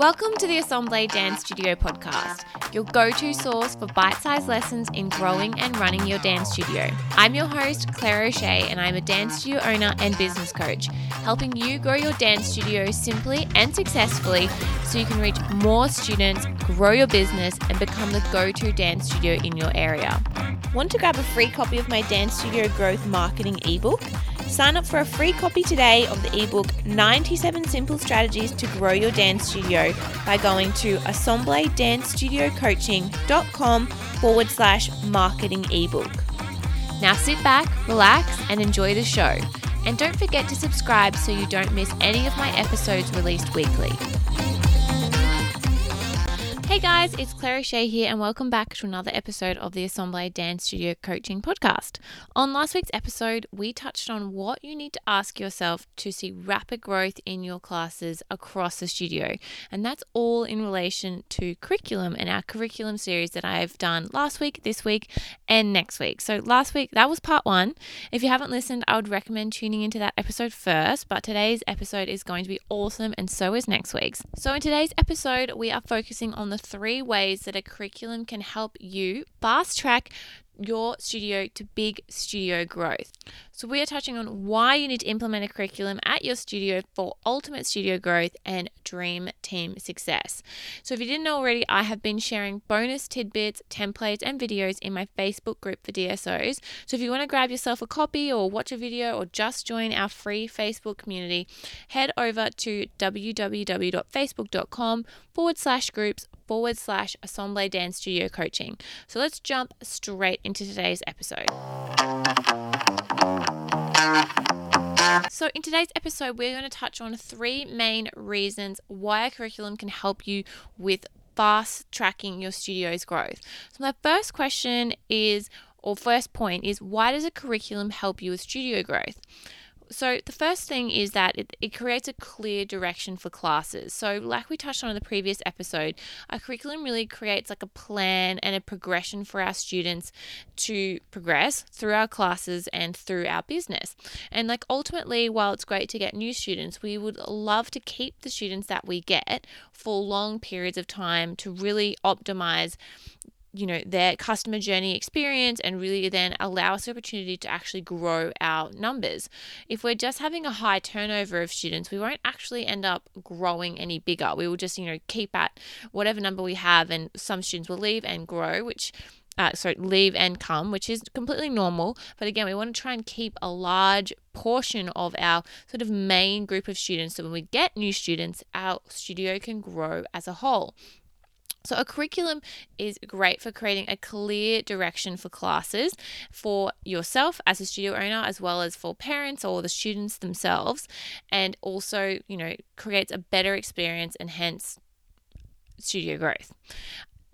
Welcome to the Assemble Dance Studio podcast, your go to source for bite sized lessons in growing and running your dance studio. I'm your host, Claire O'Shea, and I'm a dance studio owner and business coach, helping you grow your dance studio simply and successfully so you can reach more students, grow your business, and become the go to dance studio in your area. Want to grab a free copy of my Dance Studio Growth Marketing ebook? Sign up for a free copy today of the ebook 97 Simple Strategies to Grow Your Dance Studio by going to assembledancestudiocoaching.com forward slash marketing ebook. Now sit back, relax, and enjoy the show. And don't forget to subscribe so you don't miss any of my episodes released weekly. Hey guys, it's Claire Shea here, and welcome back to another episode of the Assemble Dance Studio Coaching Podcast. On last week's episode, we touched on what you need to ask yourself to see rapid growth in your classes across the studio, and that's all in relation to curriculum and our curriculum series that I've done last week, this week, and next week. So, last week, that was part one. If you haven't listened, I would recommend tuning into that episode first, but today's episode is going to be awesome, and so is next week's. So, in today's episode, we are focusing on the three ways that a curriculum can help you fast track your studio to big studio growth. So, we are touching on why you need to implement a curriculum at your studio for ultimate studio growth and dream team success. So, if you didn't know already, I have been sharing bonus tidbits, templates, and videos in my Facebook group for DSOs. So, if you want to grab yourself a copy or watch a video or just join our free Facebook community, head over to www.facebook.com forward slash groups forward slash Assemble Dance Studio Coaching. So let's jump straight into today's episode. So, in today's episode, we're going to touch on three main reasons why a curriculum can help you with fast tracking your studio's growth. So, my first question is, or first point is, why does a curriculum help you with studio growth? So, the first thing is that it, it creates a clear direction for classes. So, like we touched on in the previous episode, a curriculum really creates like a plan and a progression for our students to progress through our classes and through our business. And, like, ultimately, while it's great to get new students, we would love to keep the students that we get for long periods of time to really optimize you know their customer journey experience and really then allow us the opportunity to actually grow our numbers if we're just having a high turnover of students we won't actually end up growing any bigger we will just you know keep at whatever number we have and some students will leave and grow which uh, so leave and come, which is completely normal. But again, we want to try and keep a large portion of our sort of main group of students. So when we get new students, our studio can grow as a whole. So, a curriculum is great for creating a clear direction for classes for yourself as a studio owner, as well as for parents or the students themselves, and also, you know, creates a better experience and hence studio growth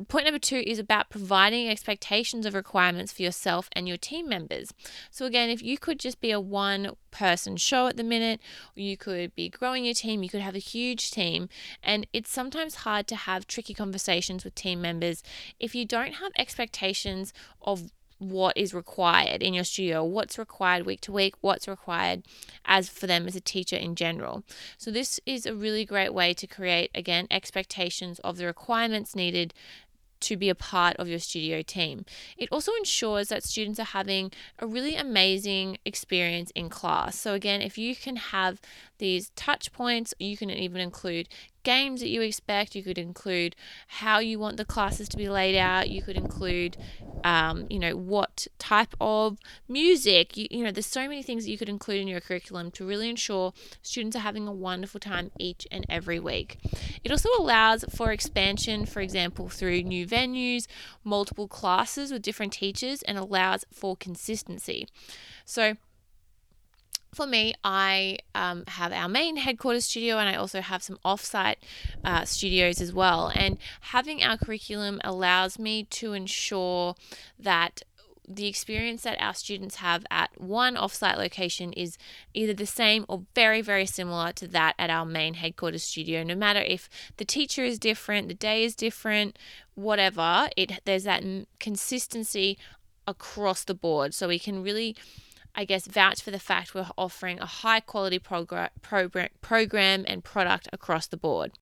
point number two is about providing expectations of requirements for yourself and your team members. So, again, if you could just be a one person show at the minute, you could be growing your team, you could have a huge team, and it's sometimes hard to have tricky conversations with team members if you don't have expectations of what is required in your studio, what's required week to week, what's required as for them as a teacher in general. So this is a really great way to create again expectations of the requirements needed to be a part of your studio team. It also ensures that students are having a really amazing experience in class. So, again, if you can have these touch points, you can even include games that you expect. You could include how you want the classes to be laid out. You could include, um, you know, what type of music. You, you know, there's so many things that you could include in your curriculum to really ensure students are having a wonderful time each and every week. It also allows for expansion, for example, through new venues, multiple classes with different teachers, and allows for consistency. So, for me, I um, have our main headquarters studio and I also have some offsite uh, studios as well. And having our curriculum allows me to ensure that the experience that our students have at one offsite location is either the same or very, very similar to that at our main headquarters studio. No matter if the teacher is different, the day is different, whatever, it there's that consistency across the board. So we can really I guess, vouch for the fact we're offering a high quality program, program and product across the board.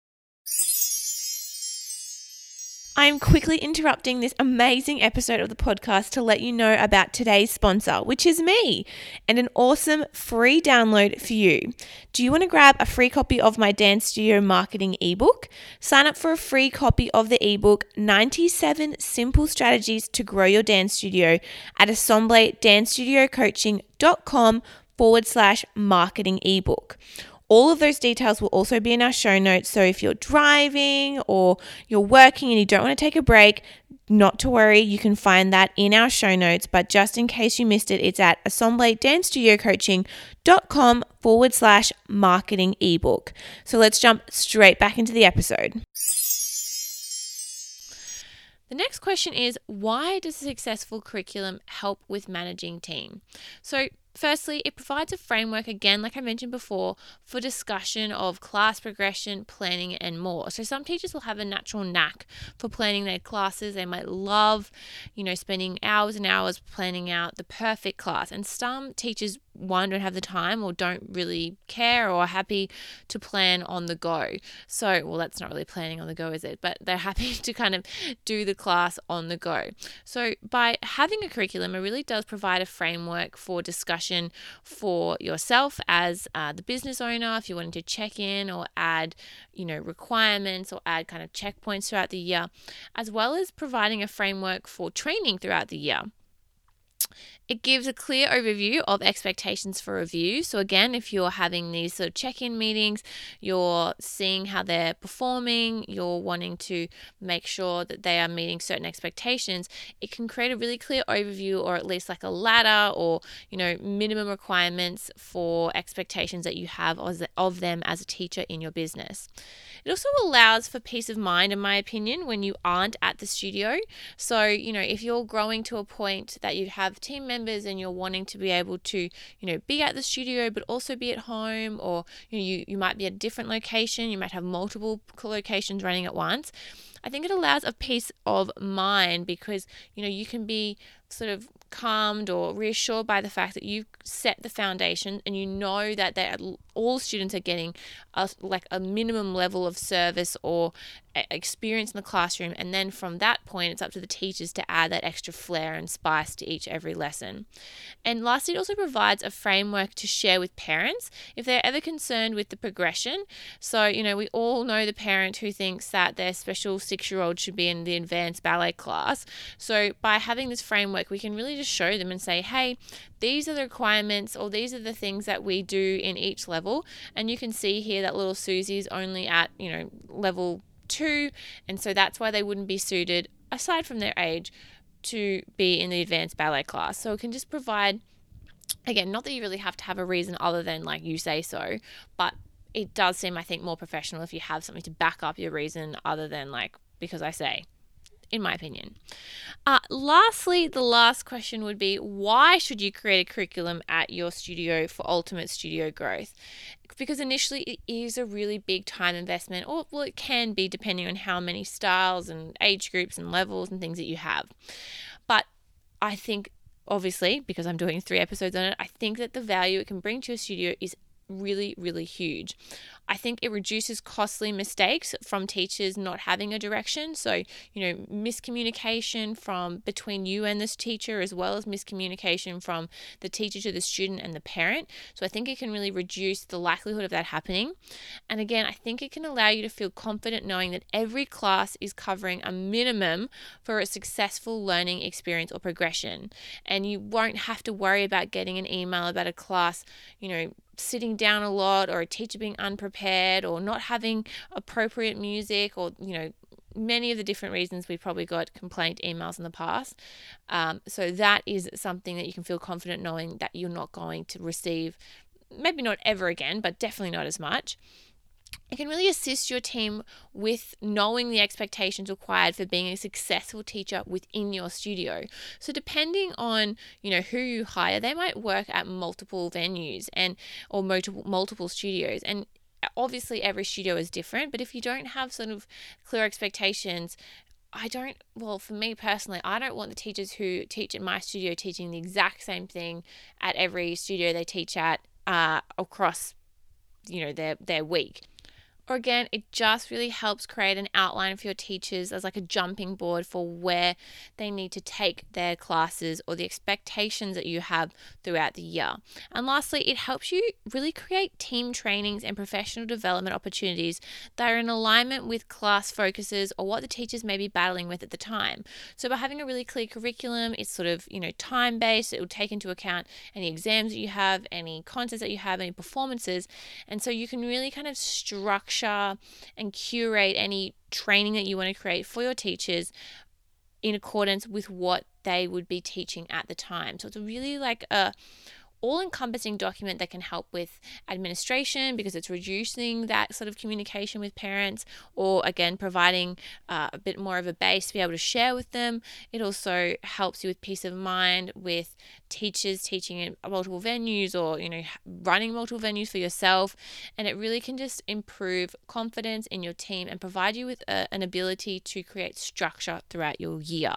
I'm quickly interrupting this amazing episode of the podcast to let you know about today's sponsor, which is me, and an awesome free download for you. Do you want to grab a free copy of my Dance Studio Marketing ebook? Sign up for a free copy of the ebook 97 Simple Strategies to Grow Your Dance Studio at assembledancestudiocoaching.com forward slash marketing ebook. All of those details will also be in our show notes. So if you're driving or you're working and you don't want to take a break, not to worry, you can find that in our show notes. But just in case you missed it, it's at assembledancestudiocoaching.com forward slash marketing ebook. So let's jump straight back into the episode. The next question is why does a successful curriculum help with managing team? So Firstly, it provides a framework, again, like I mentioned before, for discussion of class progression, planning, and more. So, some teachers will have a natural knack for planning their classes. They might love, you know, spending hours and hours planning out the perfect class. And some teachers one don't have the time or don't really care or are happy to plan on the go. So, well, that's not really planning on the go, is it? But they're happy to kind of do the class on the go. So, by having a curriculum, it really does provide a framework for discussion for yourself as uh, the business owner. If you're wanting to check in or add, you know, requirements or add kind of checkpoints throughout the year, as well as providing a framework for training throughout the year. It gives a clear overview of expectations for review. So, again, if you're having these sort of check in meetings, you're seeing how they're performing, you're wanting to make sure that they are meeting certain expectations, it can create a really clear overview or at least like a ladder or, you know, minimum requirements for expectations that you have of them as a teacher in your business. It also allows for peace of mind, in my opinion, when you aren't at the studio. So, you know, if you're growing to a point that you have team members and you're wanting to be able to, you know, be at the studio but also be at home, or you know, you, you might be at a different location, you might have multiple locations running at once. I think it allows a peace of mind because you know you can be sort of calmed or reassured by the fact that you've set the foundation and you know that all students are getting a, like a minimum level of service or experience in the classroom. And then from that point it's up to the teachers to add that extra flair and spice to each every lesson. And lastly it also provides a framework to share with parents if they're ever concerned with the progression. So you know we all know the parent who thinks that their special six year old should be in the advanced ballet class. So by having this framework we can really just show them and say hey these are the requirements or these are the things that we do in each level. And you can see here that little Susie's only at you know level two, and so that's why they wouldn't be suited, aside from their age, to be in the advanced ballet class. So it can just provide, again, not that you really have to have a reason other than like you say so, but it does seem, I think, more professional if you have something to back up your reason other than like because I say in my opinion. Uh, lastly, the last question would be why should you create a curriculum at your studio for ultimate studio growth? Because initially it is a really big time investment, or well, it can be depending on how many styles and age groups and levels and things that you have. But I think obviously because I'm doing three episodes on it, I think that the value it can bring to your studio is really, really huge. I think it reduces costly mistakes from teachers not having a direction. So, you know, miscommunication from between you and this teacher, as well as miscommunication from the teacher to the student and the parent. So, I think it can really reduce the likelihood of that happening. And again, I think it can allow you to feel confident knowing that every class is covering a minimum for a successful learning experience or progression. And you won't have to worry about getting an email about a class, you know, sitting down a lot or a teacher being unprepared or not having appropriate music or you know many of the different reasons we've probably got complaint emails in the past. Um, so that is something that you can feel confident knowing that you're not going to receive maybe not ever again but definitely not as much it can really assist your team with knowing the expectations required for being a successful teacher within your studio. So depending on, you know, who you hire, they might work at multiple venues and or multiple multiple studios and obviously every studio is different, but if you don't have sort of clear expectations, I don't, well, for me personally, I don't want the teachers who teach at my studio teaching the exact same thing at every studio they teach at uh, across, you know, their, their week. Or again, it just really helps create an outline for your teachers as like a jumping board for where they need to take their classes or the expectations that you have throughout the year. And lastly, it helps you really create team trainings and professional development opportunities that are in alignment with class focuses or what the teachers may be battling with at the time. So by having a really clear curriculum, it's sort of, you know, time based, it will take into account any exams that you have, any contests that you have, any performances. And so you can really kind of structure structure and curate any training that you want to create for your teachers in accordance with what they would be teaching at the time. So it's really like a all encompassing document that can help with administration because it's reducing that sort of communication with parents, or again, providing uh, a bit more of a base to be able to share with them. It also helps you with peace of mind with teachers teaching in multiple venues or, you know, running multiple venues for yourself. And it really can just improve confidence in your team and provide you with a, an ability to create structure throughout your year.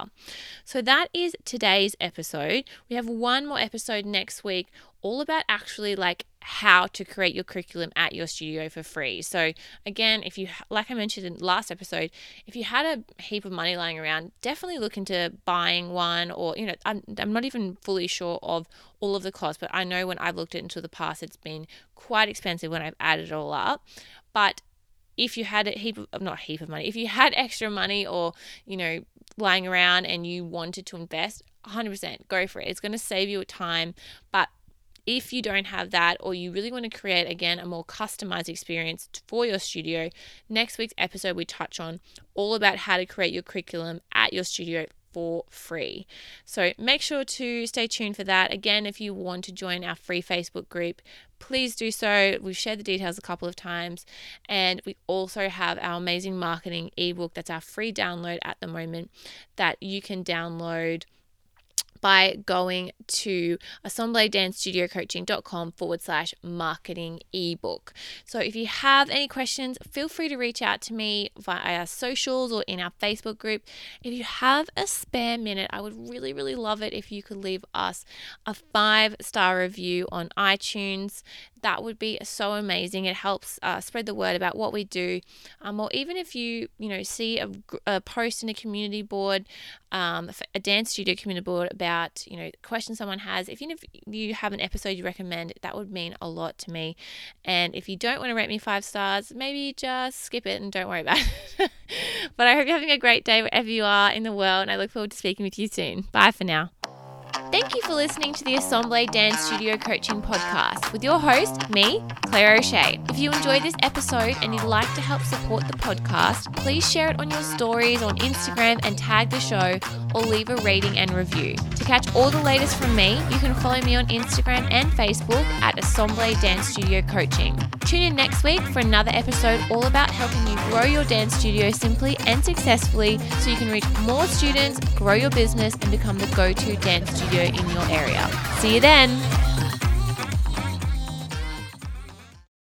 So that is today's episode. We have one more episode next week all about actually like how to create your curriculum at your studio for free. So again, if you like I mentioned in last episode, if you had a heap of money lying around, definitely look into buying one or you know, I'm I'm not even fully sure of all of the costs, but I know when I've looked into the past it's been quite expensive when I've added it all up. But if you had a heap of uh, not a heap of money, if you had extra money or, you know, lying around and you wanted to invest, 100% go for it. It's going to save you time, but if you don't have that or you really want to create again a more customized experience for your studio, next week's episode we touch on all about how to create your curriculum at your studio for free. So make sure to stay tuned for that. Again, if you want to join our free Facebook group, please do so. We've shared the details a couple of times, and we also have our amazing marketing ebook that's our free download at the moment that you can download by going to assembledancestudiocoaching.com forward slash marketing ebook. So if you have any questions, feel free to reach out to me via our socials or in our Facebook group. If you have a spare minute, I would really, really love it if you could leave us a five star review on iTunes that would be so amazing. It helps uh, spread the word about what we do. Um, or even if you, you know, see a, a post in a community board, um, a dance studio community board about, you know, questions someone has, if you, if you have an episode you recommend, that would mean a lot to me. And if you don't want to rate me five stars, maybe just skip it and don't worry about it. but I hope you're having a great day wherever you are in the world. And I look forward to speaking with you soon. Bye for now. Thank you for listening to the Assemble Dance Studio Coaching Podcast with your host, me, Claire O'Shea. If you enjoyed this episode and you'd like to help support the podcast, please share it on your stories on Instagram and tag the show or leave a rating and review. To catch all the latest from me, you can follow me on Instagram and Facebook at Assemble Dance Studio Coaching. Tune in next week for another episode all about helping you grow your dance studio simply and successfully so you can reach more students, grow your business, and become the go to dance studio in your area. See you then.